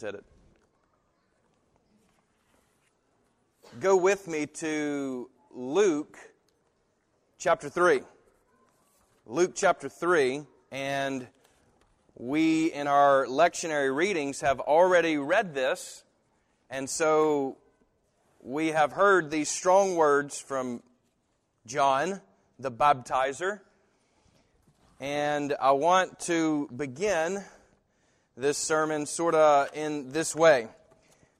Let's it. Go with me to Luke chapter 3. Luke chapter 3, and we in our lectionary readings have already read this, and so we have heard these strong words from John, the baptizer. And I want to begin this sermon sort of in this way.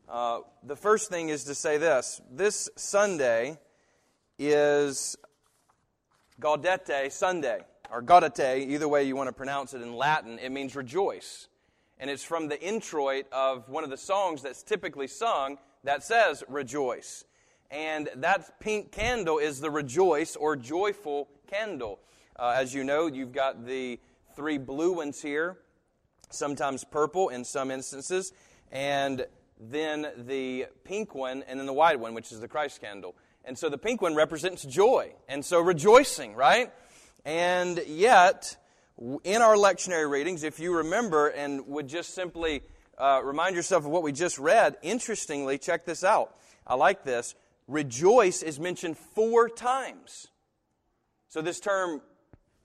Uh, the first thing is to say this this Sunday is Gaudete Sunday, or Gaudete, either way you want to pronounce it in Latin. It means rejoice. And it's from the introit of one of the songs that's typically sung that says rejoice. And that pink candle is the rejoice or joyful candle. Uh, as you know, you've got the three blue ones here, sometimes purple in some instances, and then the pink one, and then the white one, which is the Christ candle. And so the pink one represents joy, and so rejoicing, right? And yet, in our lectionary readings, if you remember and would just simply uh, remind yourself of what we just read, interestingly, check this out. I like this. Rejoice is mentioned four times. So, this term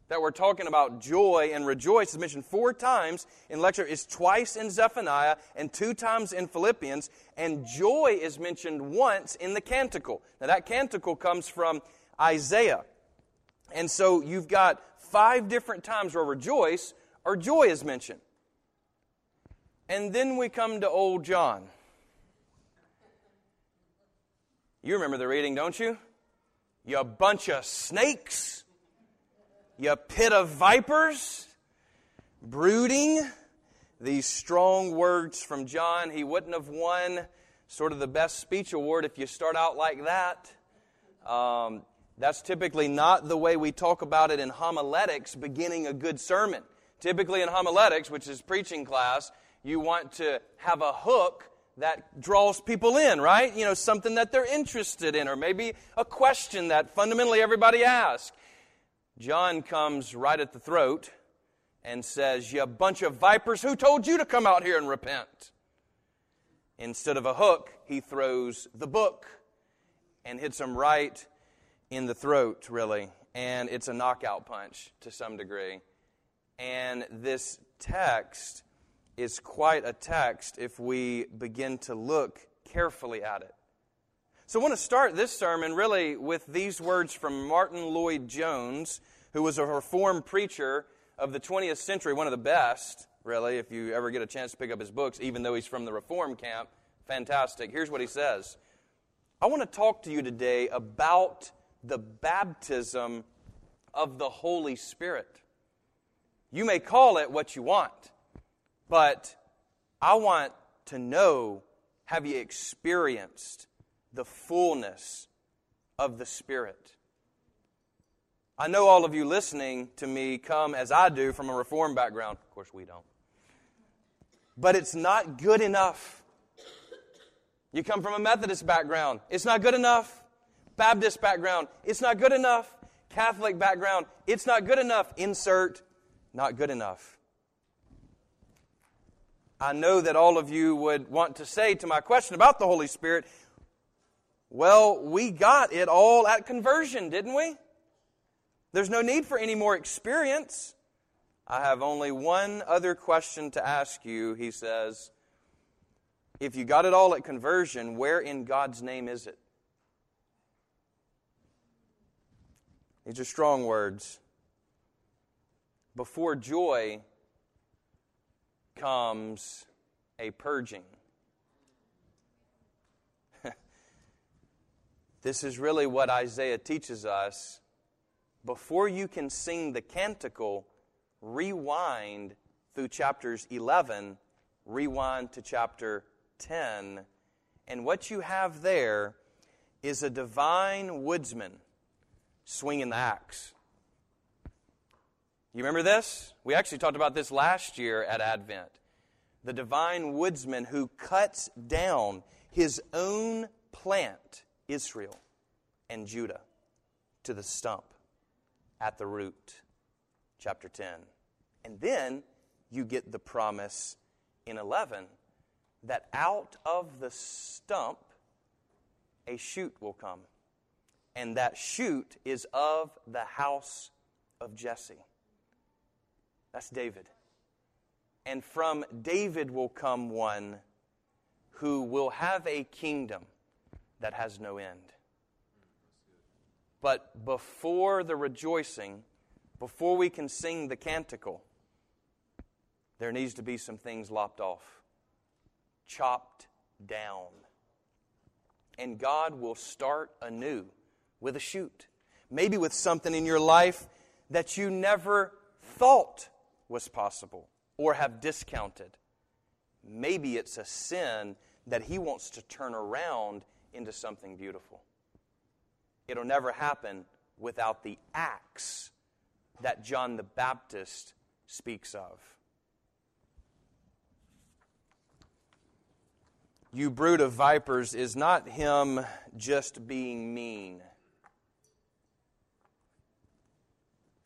that we're talking about, joy and rejoice, is mentioned four times in lecture. Is twice in Zephaniah and two times in Philippians, and joy is mentioned once in the canticle. Now, that canticle comes from Isaiah. And so you've got five different times where rejoice or joy is mentioned. And then we come to old John. You remember the reading, don't you? You bunch of snakes you pit of vipers, brooding. These strong words from John. He wouldn't have won sort of the best speech award if you start out like that. Um, that's typically not the way we talk about it in homiletics, beginning a good sermon. Typically, in homiletics, which is preaching class, you want to have a hook that draws people in, right? You know, something that they're interested in, or maybe a question that fundamentally everybody asks. John comes right at the throat and says, You bunch of vipers, who told you to come out here and repent? Instead of a hook, he throws the book and hits him right in the throat, really. And it's a knockout punch to some degree. And this text is quite a text if we begin to look carefully at it. So I want to start this sermon really with these words from Martyn Lloyd-Jones, who was a reformed preacher of the 20th century, one of the best, really, if you ever get a chance to pick up his books, even though he's from the reform camp. Fantastic. Here's what he says I want to talk to you today about the baptism of the Holy Spirit. You may call it what you want, but I want to know have you experienced the fullness of the Spirit. I know all of you listening to me come as I do from a reform background. Of course, we don't. But it's not good enough. You come from a Methodist background. It's not good enough. Baptist background. It's not good enough. Catholic background. It's not good enough. Insert not good enough. I know that all of you would want to say to my question about the Holy Spirit, well, we got it all at conversion, didn't we? There's no need for any more experience. I have only one other question to ask you, he says. If you got it all at conversion, where in God's name is it? These are strong words. Before joy comes a purging. This is really what Isaiah teaches us. Before you can sing the canticle, rewind through chapters 11, rewind to chapter 10, and what you have there is a divine woodsman swinging the axe. You remember this? We actually talked about this last year at Advent. The divine woodsman who cuts down his own plant Israel and Judah to the stump at the root. Chapter 10. And then you get the promise in 11 that out of the stump a shoot will come. And that shoot is of the house of Jesse. That's David. And from David will come one who will have a kingdom that has no end. But before the rejoicing, before we can sing the canticle, there needs to be some things lopped off, chopped down. And God will start anew with a shoot. Maybe with something in your life that you never thought was possible or have discounted. Maybe it's a sin that He wants to turn around into something beautiful. It'll never happen without the acts that John the Baptist speaks of. You brood of vipers is not him just being mean.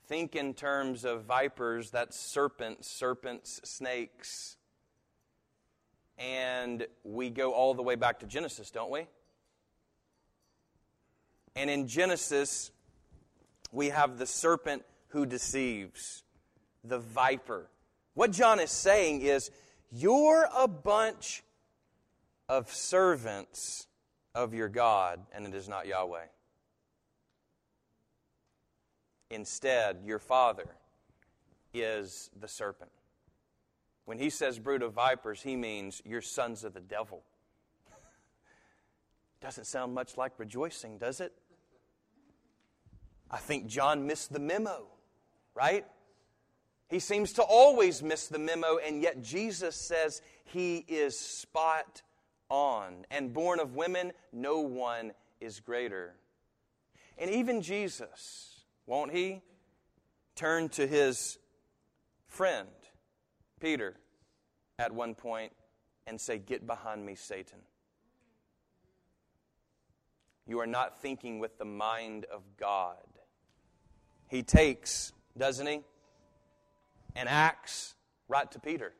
Think in terms of vipers, that's serpents, serpents, snakes. And we go all the way back to Genesis, don't we? And in Genesis, we have the serpent who deceives, the viper. What John is saying is, you're a bunch of servants of your God, and it is not Yahweh. Instead, your father is the serpent. When he says brood of vipers, he means you're sons of the devil. Doesn't sound much like rejoicing, does it? I think John missed the memo, right? He seems to always miss the memo, and yet Jesus says he is spot on. And born of women, no one is greater. And even Jesus, won't he? Turn to his friend, Peter, at one point and say, Get behind me, Satan. You are not thinking with the mind of God. He takes, doesn't he? And acts right to Peter,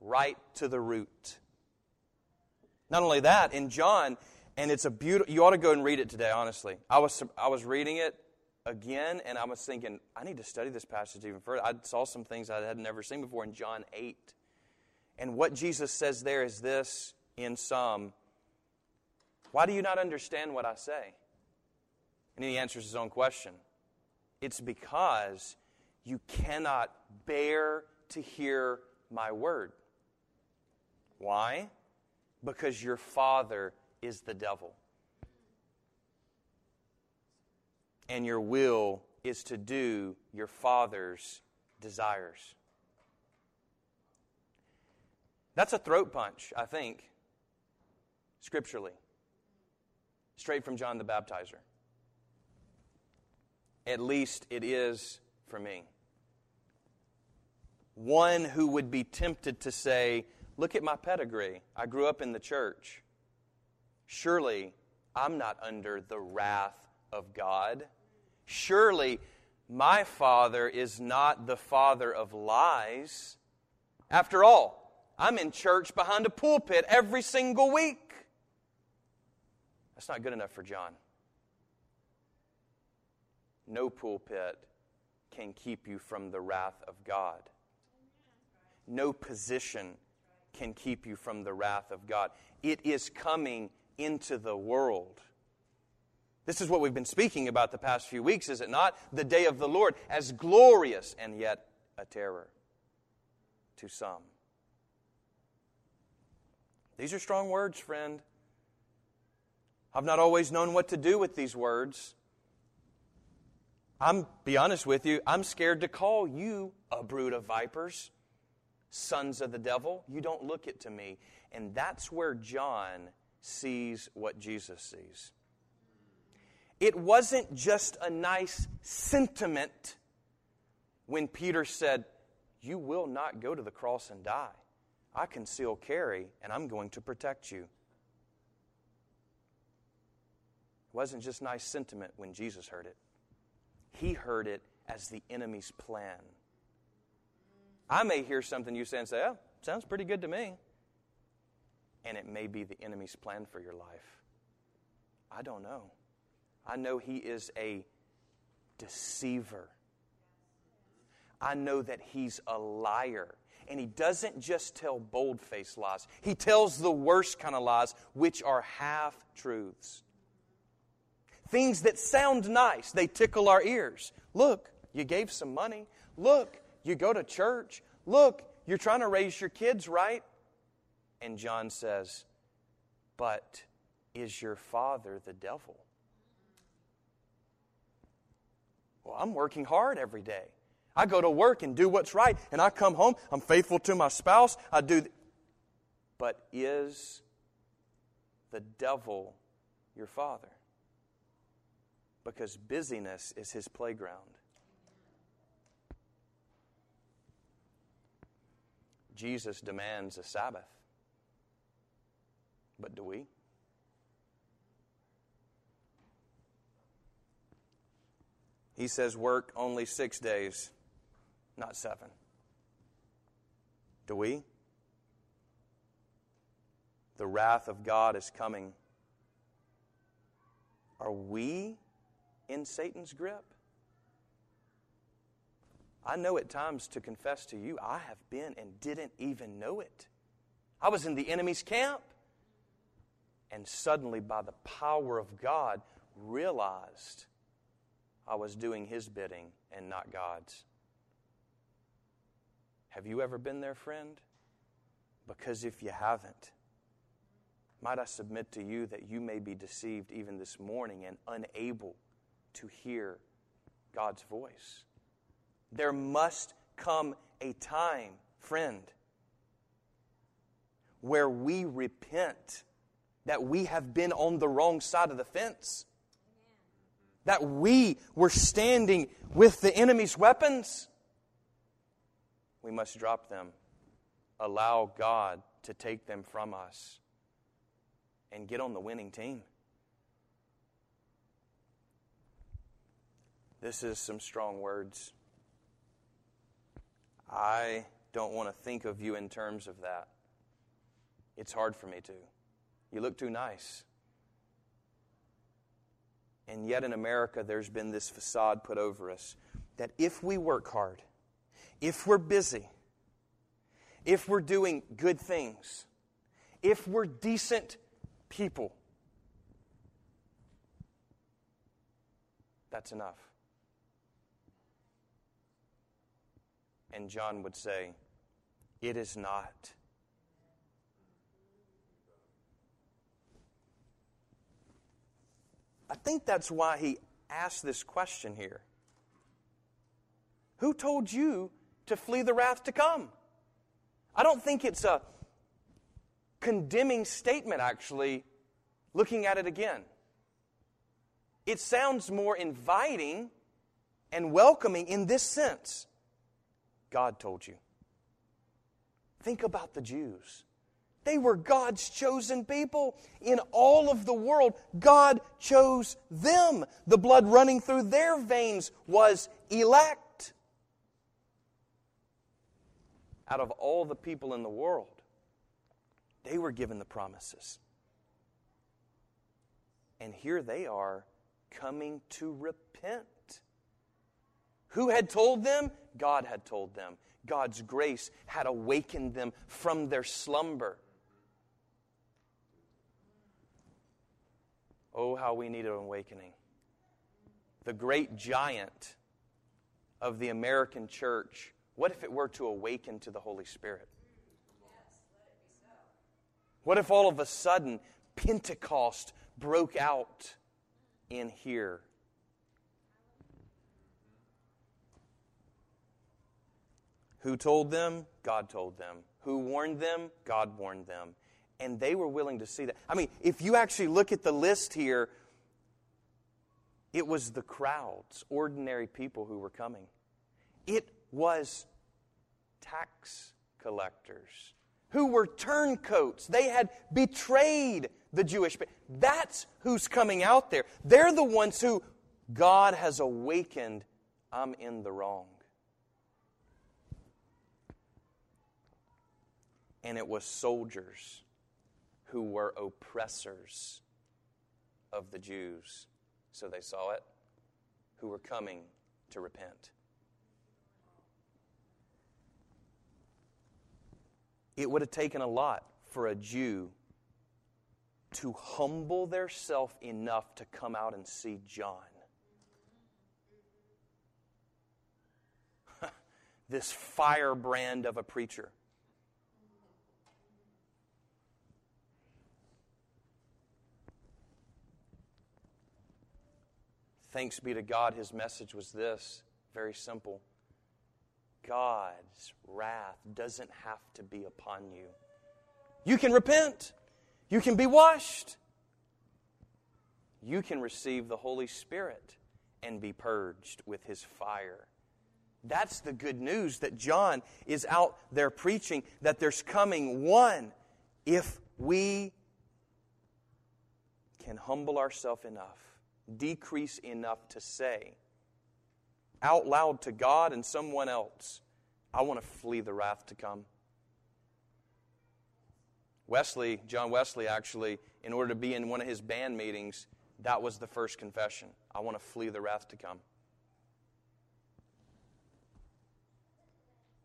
right to the root. Not only that, in John, and it's a beautiful, you ought to go and read it today, honestly. I was, I was reading it again, and I was thinking, I need to study this passage even further. I saw some things I had never seen before in John 8. And what Jesus says there is this in some Why do you not understand what I say? And he answers his own question. It's because you cannot bear to hear my word. Why? Because your father is the devil. and your will is to do your Father's desires. That's a throat punch, I think, scripturally. Straight from John the Baptizer. At least it is for me. One who would be tempted to say, Look at my pedigree. I grew up in the church. Surely I'm not under the wrath of God. Surely my Father is not the Father of lies. After all, I'm in church behind a pulpit every single week. That's not good enough for John. No pulpit can keep you from the wrath of God. No position can keep you from the wrath of God. It is coming into the world. This is what we've been speaking about the past few weeks, is it not? The day of the Lord as glorious and yet a terror to some. These are strong words, friend. I've not always known what to do with these words. I'm be honest with you, I'm scared to call you a brood of vipers, sons of the devil. You don't look it to me. And that's where John sees what Jesus sees. It wasn't just a nice sentiment when Peter said, You will not go to the cross and die. I conceal carry, and I'm going to protect you. It wasn't just nice sentiment when Jesus heard it. He heard it as the enemy's plan. I may hear something you say and say, Oh, sounds pretty good to me. and it may be the enemy's plan for your life. I don't know. I know he is a deceiver. I know that he's a liar. And he doesn't just tell bold faced lies, he tells the worst kind of lies, which are half truths. Things that sound nice, they tickle our ears. Look, you gave some money. Look, you go to church. Look, you're trying to raise your kids right. And John says, But is your father the devil? Well, I'm working hard every day. I go to work and do what's right, and I come home, I'm faithful to my spouse, I do. Th- but is the devil your father? Because busyness is his playground. Jesus demands a Sabbath. But do we? He says, work only six days, not seven. Do we? The wrath of God is coming. Are we in Satan's grip? I know at times to confess to you, I have been and didn't even know it. I was in the enemy's camp. And suddenly, by the power of God, realized I was doing his bidding and not God's. Have you ever been there, friend? Because if you haven't, might I submit to you that you may be deceived even this morning and unable to hear God's voice? There must come a time, friend, where we repent that we have been on the wrong side of the fence, that we were standing with the enemy's weapons. We must drop them, allow God to take them from us, and get on the winning team. This is some strong words. I don't want to think of you in terms of that. It's hard for me to. You look too nice. And yet in America, there's been this facade put over us that if we work hard, if we're busy, if we're doing good things, if we're decent people, that's enough. And John would say, It is not. I think that's why he asked this question here. Who told you to flee the wrath to come? I don't think it's a condemning statement, actually, looking at it again. It sounds more inviting and welcoming in this sense. God told you. Think about the Jews. They were God's chosen people. In all of the world, God chose them. The blood running through their veins was elect. Out of all the people in the world, they were given the promises. And here they are coming to repent. Who had told them? God had told them. God's grace had awakened them from their slumber. Oh, how we need an awakening. The great giant of the American church, what if it were to awaken to the Holy Spirit? What if all of a sudden Pentecost broke out in here? Who told them? God told them. Who warned them? God warned them. And they were willing to see that. I mean, if you actually look at the list here, it was the crowds, ordinary people who were coming. It was tax collectors who were turncoats. They had betrayed the Jewish people. That's who's coming out there. They're the ones who God has awakened. I'm in the wrong. And it was soldiers who were oppressors of the Jews. So they saw it, who were coming to repent. It would have taken a lot for a Jew to humble theirself enough to come out and see John. this firebrand of a preacher. Thanks be to God, his message was this very simple God's wrath doesn't have to be upon you. You can repent, you can be washed, you can receive the Holy Spirit and be purged with his fire. That's the good news that John is out there preaching that there's coming one if we can humble ourselves enough decrease enough to say out loud to God and someone else, I want to flee the wrath to come. Wesley, John Wesley, actually, in order to be in one of his band meetings, that was the first confession. I want to flee the wrath to come.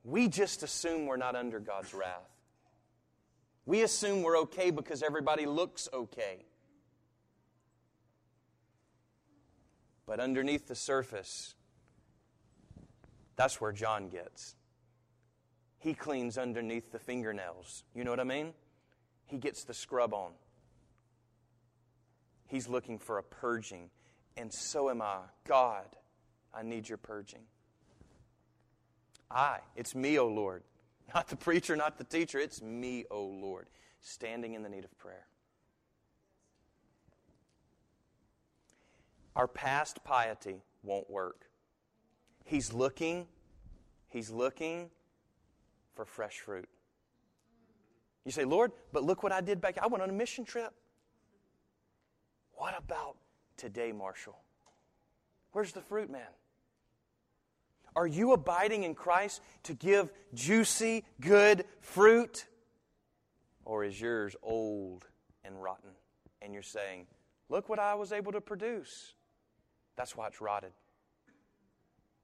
We just assume we're not under God's wrath. We assume we're okay because everybody looks okay. But underneath the surface, that's where John gets. He cleans underneath the fingernails. You know what I mean? He gets the scrub on. He's looking for a purging. And so am I. God, I need your purging. I, it's me, O Lord. Not the preacher, not the teacher. It's me, O Lord, standing in the need of prayer. Our past piety won't work. He's looking, he's looking for fresh fruit. You say, Lord, but look what I did back. I went on a mission trip. What about today, Marshall? Where's the fruit, man? Are you abiding in Christ to give juicy, good fruit? Or is yours old and rotten? And you're saying, Look what I was able to produce. That's why it's rotted.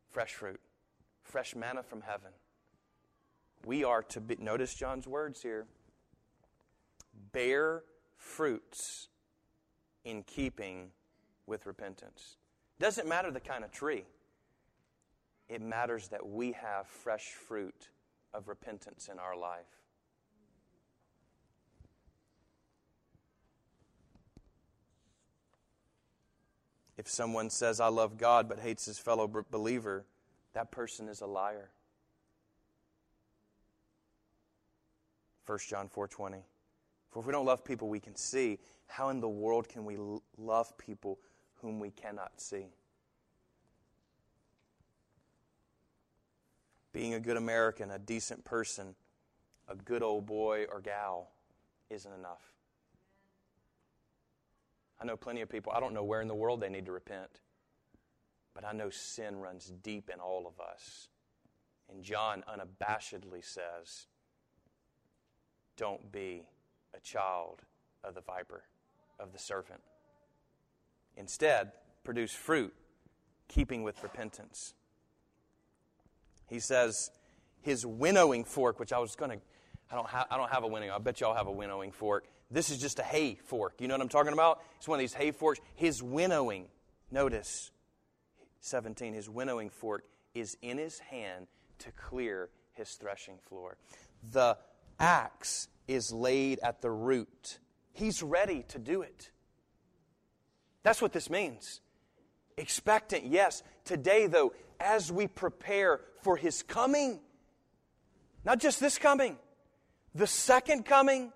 Fresh fruit, fresh manna from heaven. We are to be, notice John's words here bear fruits in keeping with repentance. Doesn't matter the kind of tree, it matters that we have fresh fruit of repentance in our life. If someone says, I love God, but hates his fellow believer, that person is a liar. 1 John 4:20. For if we don't love people we can see, how in the world can we love people whom we cannot see? Being a good American, a decent person, a good old boy or gal isn't enough. I know plenty of people, I don't know where in the world they need to repent, but I know sin runs deep in all of us. And John unabashedly says, Don't be a child of the viper, of the serpent. Instead, produce fruit, keeping with repentance. He says, His winnowing fork, which I was going to, I don't, ha- I don't have a winnowing, I bet y'all have a winnowing fork. This is just a hay fork. You know what I'm talking about? It's one of these hay forks. His winnowing, notice 17, his winnowing fork is in his hand to clear his threshing floor. The axe is laid at the root. He's ready to do it. That's what this means. Expectant, yes. Today, though, as we prepare for his coming, not just this coming, the second coming,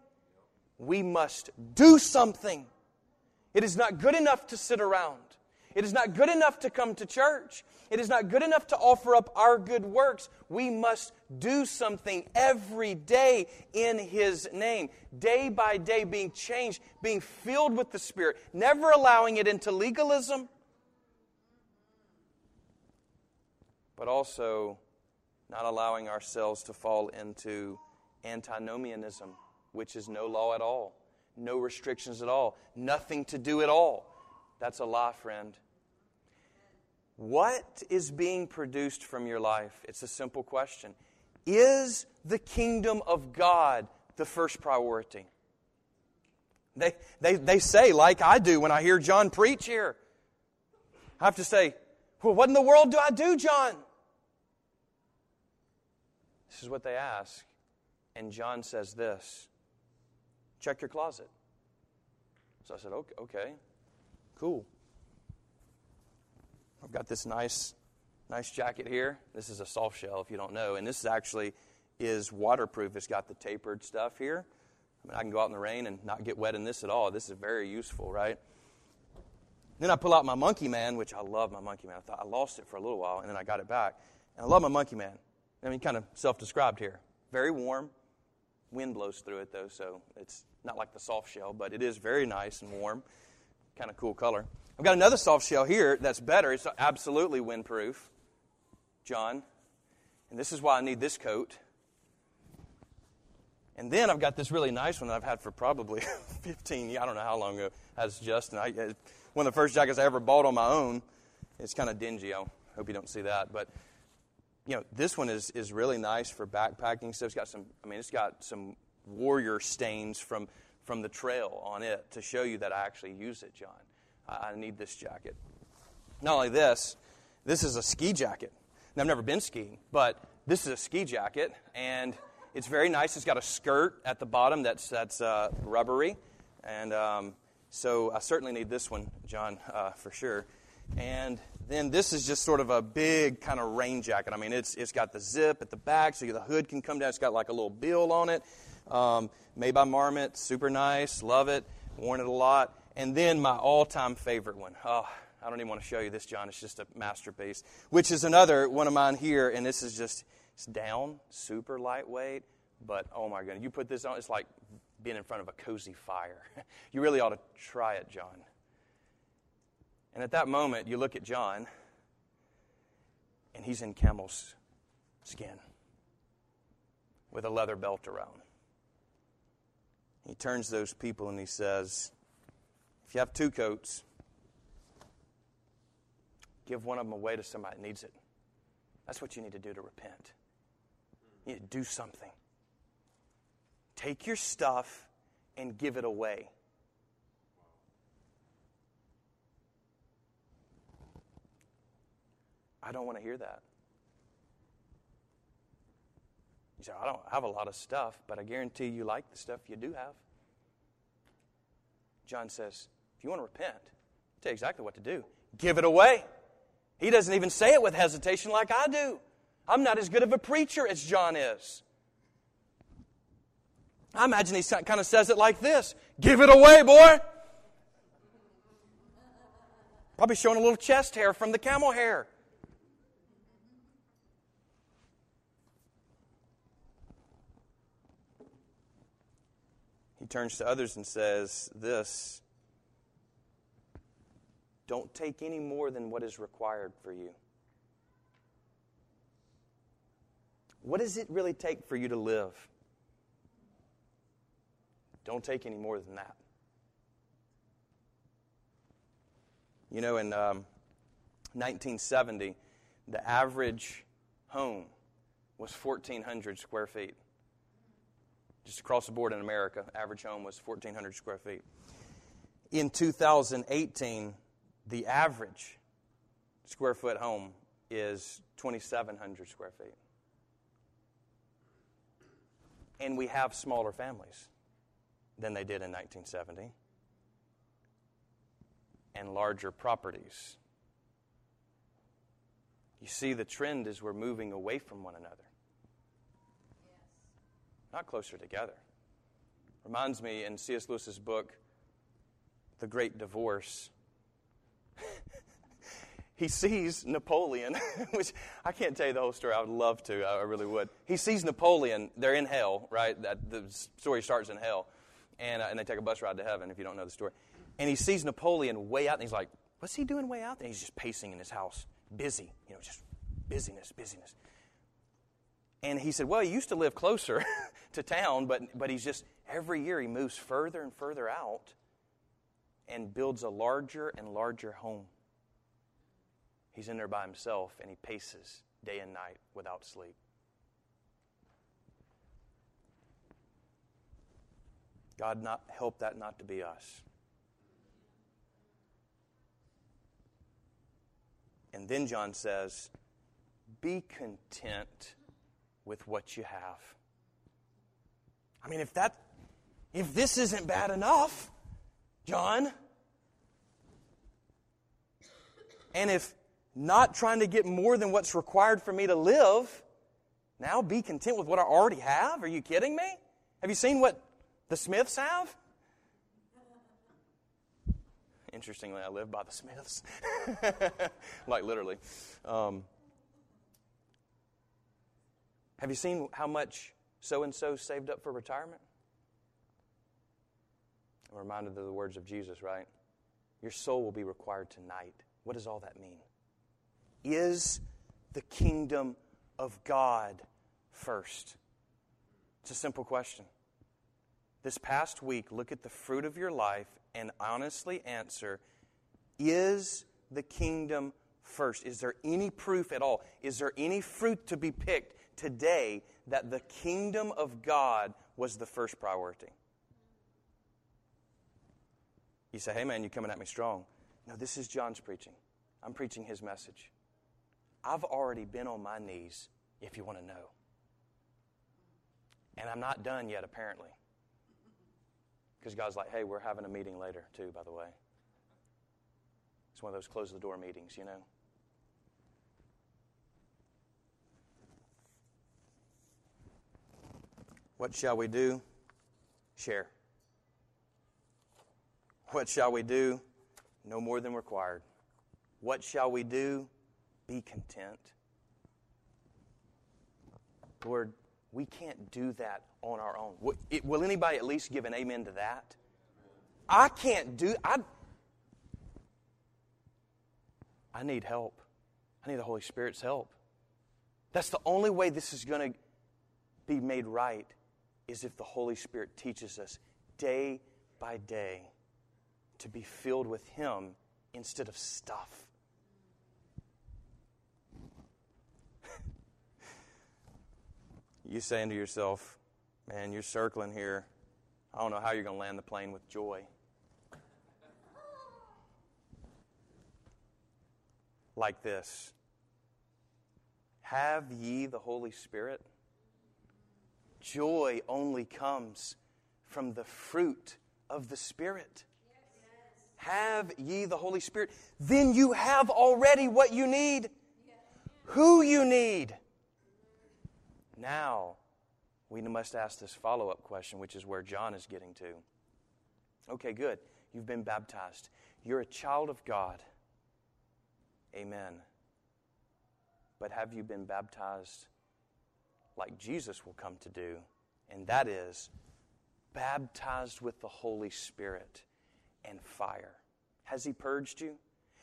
we must do something. It is not good enough to sit around. It is not good enough to come to church. It is not good enough to offer up our good works. We must do something every day in His name, day by day, being changed, being filled with the Spirit, never allowing it into legalism, but also not allowing ourselves to fall into antinomianism which is no law at all. no restrictions at all, nothing to do at all. That's a lie, friend. What is being produced from your life? It's a simple question. Is the kingdom of God the first priority? They, they, they say, like I do when I hear John preach here, I have to say, Well, what in the world do I do, John? This is what they ask. And John says this check your closet. So I said, okay, okay, cool. I've got this nice, nice jacket here. This is a soft shell, if you don't know, and this is actually is waterproof. It's got the tapered stuff here. I mean, I can go out in the rain and not get wet in this at all. This is very useful, right? Then I pull out my Monkey Man, which I love my Monkey Man. I thought I lost it for a little while, and then I got it back. And I love my Monkey Man. I mean, kind of self-described here. Very warm. Wind blows through it though, so it's not like the soft shell, but it is very nice and warm. Kind of cool color. I've got another soft shell here that's better. It's absolutely windproof. John. And this is why I need this coat. And then I've got this really nice one that I've had for probably 15 years. I don't know how long ago. Has Justin. I, uh, one of the first jackets I ever bought on my own. It's kind of dingy. I hope you don't see that. But, you know, this one is, is really nice for backpacking stuff. It's got some, I mean, it's got some warrior stains from, from the trail on it to show you that I actually use it, John. I, I need this jacket. Not only this, this is a ski jacket. Now, I've never been skiing, but this is a ski jacket, and it's very nice. It's got a skirt at the bottom that's, that's uh, rubbery. And um, so I certainly need this one, John, uh, for sure. And then this is just sort of a big kind of rain jacket. I mean, it's, it's got the zip at the back so the hood can come down. It's got like a little bill on it. Um, made by Marmot, super nice, love it, worn it a lot. And then my all time favorite one. Oh, I don't even want to show you this, John. It's just a masterpiece, which is another one of mine here. And this is just, it's down, super lightweight, but oh my goodness, you put this on, it's like being in front of a cozy fire. you really ought to try it, John. And at that moment, you look at John, and he's in camel's skin with a leather belt around. He turns those people and he says, If you have two coats, give one of them away to somebody that needs it. That's what you need to do to repent. You need to do something. Take your stuff and give it away. I don't want to hear that. You say, I don't have a lot of stuff, but I guarantee you like the stuff you do have. John says, if you want to repent, I'll tell you exactly what to do. Give it away. He doesn't even say it with hesitation like I do. I'm not as good of a preacher as John is. I imagine he kind of says it like this Give it away, boy. Probably showing a little chest hair from the camel hair. Turns to others and says, This don't take any more than what is required for you. What does it really take for you to live? Don't take any more than that. You know, in um, 1970, the average home was 1,400 square feet. Just across the board in America, average home was 1,400 square feet. In 2018, the average square foot home is 2,700 square feet. And we have smaller families than they did in 1970 and larger properties. You see, the trend is we're moving away from one another, not closer together. Reminds me in C.S. Lewis's book, The Great Divorce. he sees Napoleon, which I can't tell you the whole story. I would love to. I really would. He sees Napoleon. They're in hell, right? That the story starts in hell and, uh, and they take a bus ride to heaven, if you don't know the story. And he sees Napoleon way out, and he's like, What's he doing way out there? And he's just pacing in his house, busy, you know, just busyness, busyness. And he said, Well, he used to live closer to town, but, but he's just, every year he moves further and further out and builds a larger and larger home. He's in there by himself and he paces day and night without sleep. God, not help that not to be us. And then John says, Be content with what you have. I mean, if that if this isn't bad enough, John, and if not trying to get more than what's required for me to live, now be content with what I already have? Are you kidding me? Have you seen what the Smiths have? Interestingly, I live by the Smiths. like literally. Um, have you seen how much so and so saved up for retirement? I'm reminded of the words of Jesus, right? Your soul will be required tonight. What does all that mean? Is the kingdom of God first? It's a simple question. This past week, look at the fruit of your life and honestly answer Is the kingdom first? Is there any proof at all? Is there any fruit to be picked today that the kingdom of God was the first priority? You say, hey man, you're coming at me strong. No, this is John's preaching. I'm preaching his message. I've already been on my knees, if you want to know. And I'm not done yet, apparently. Because God's like, hey, we're having a meeting later, too, by the way. It's one of those close the door meetings, you know. What shall we do? Share. What shall we do? No more than required. What shall we do? Be content. Lord, we can't do that on our own. Will anybody at least give an amen to that? I can't do I I need help. I need the Holy Spirit's help. That's the only way this is going to be made right is if the Holy Spirit teaches us day by day to be filled with Him instead of stuff. you saying to yourself, man, you're circling here. I don't know how you're going to land the plane with joy. Like this Have ye the Holy Spirit? Joy only comes from the fruit of the Spirit have ye the Holy Spirit, then you have already what you need, who you need. Now, we must ask this follow up question, which is where John is getting to. Okay, good. You've been baptized. You're a child of God. Amen. But have you been baptized like Jesus will come to do? And that is baptized with the Holy Spirit and fire. Has He purged you?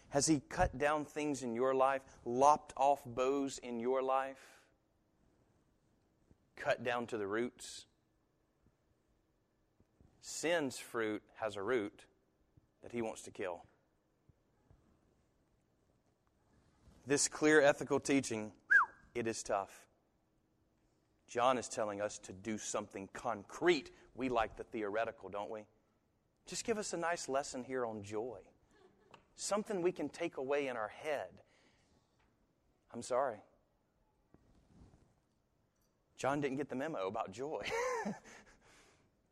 Has He cut down things in your life, lopped off boughs in your life, cut down to the roots? Sin's fruit has a root that He wants to kill. This clear ethical teaching, it is tough. John is telling us to do something concrete. We like the theoretical, don't we? Just give us a nice lesson here on joy. Something we can take away in our head. I'm sorry. John didn't get the memo about joy,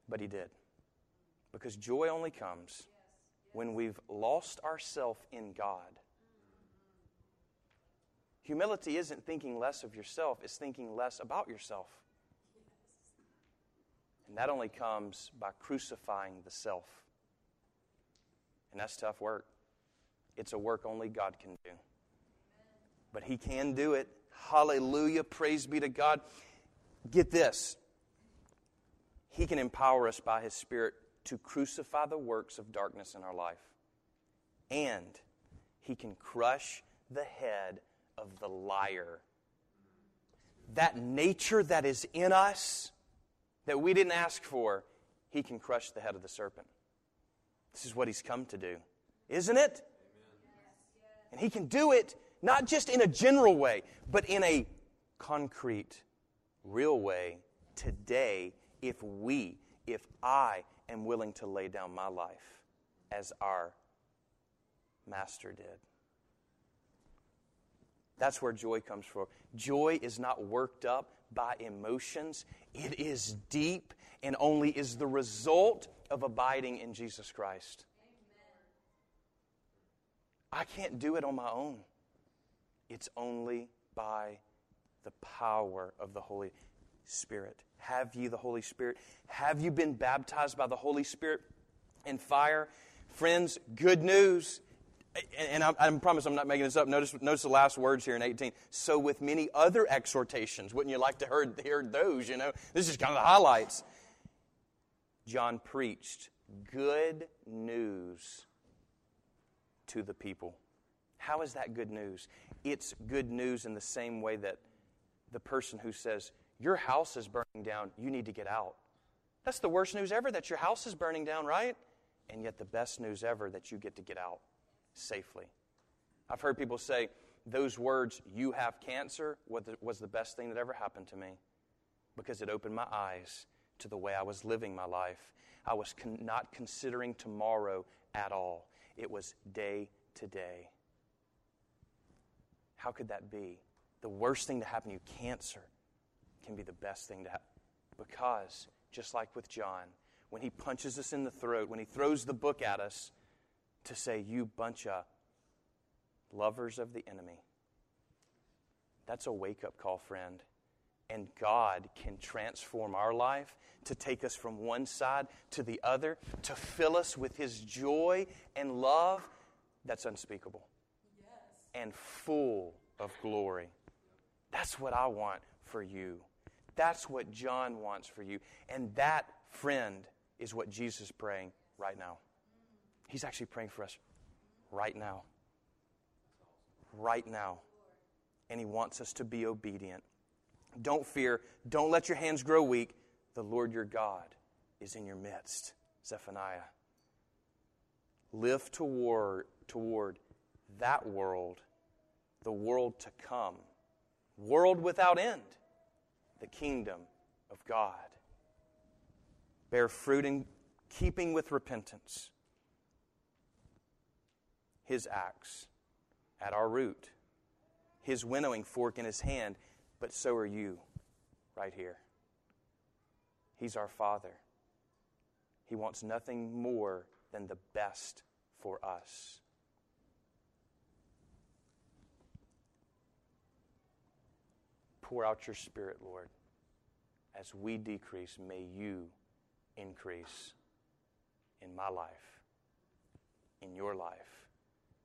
but he did. Because joy only comes when we've lost ourself in God. Humility isn't thinking less of yourself, it's thinking less about yourself. And that only comes by crucifying the self. And that's tough work. It's a work only God can do. But He can do it. Hallelujah. Praise be to God. Get this He can empower us by His Spirit to crucify the works of darkness in our life. And He can crush the head of the liar. that nature that is in us that we didn't ask for, he can crush the head of the serpent. This is what he's come to do, isn't it? And he can do it not just in a general way, but in a concrete, real way today if we, if I am willing to lay down my life as our master did. That's where joy comes from. Joy is not worked up by emotions, it is deep and only is the result of abiding in Jesus Christ. I can't do it on my own. It's only by the power of the Holy Spirit. Have you the Holy Spirit? Have you been baptized by the Holy Spirit in fire? Friends, good news and I, I promise I'm not making this up. Notice, notice the last words here in 18. So, with many other exhortations, wouldn't you like to hear, those? You know, this is kind of the highlights. John preached good news to the people. How is that good news? It's good news in the same way that the person who says, Your house is burning down, you need to get out. That's the worst news ever that your house is burning down, right? And yet, the best news ever that you get to get out safely. I've heard people say, those words, you have cancer, was the best thing that ever happened to me because it opened my eyes to the way I was living my life. I was con- not considering tomorrow at all, it was day to day. How could that be? The worst thing to happen to you, cancer, can be the best thing to happen. Because, just like with John, when he punches us in the throat, when he throws the book at us, to say, You bunch of lovers of the enemy. That's a wake up call, friend. And God can transform our life to take us from one side to the other, to fill us with His joy and love that's unspeakable yes. and full of glory. That's what I want for you. That's what John wants for you. And that, friend, is what Jesus is praying right now. He's actually praying for us right now. Right now. And He wants us to be obedient. Don't fear. Don't let your hands grow weak. The Lord your God is in your midst. Zephaniah. Live toward, toward that world, the world to come, world without end, the kingdom of God. Bear fruit in keeping with repentance his axe at our root, his winnowing fork in his hand, but so are you right here. He's our Father. He wants nothing more than the best for us. Pour out your Spirit, Lord. As we decrease, may you increase in my life, in your life.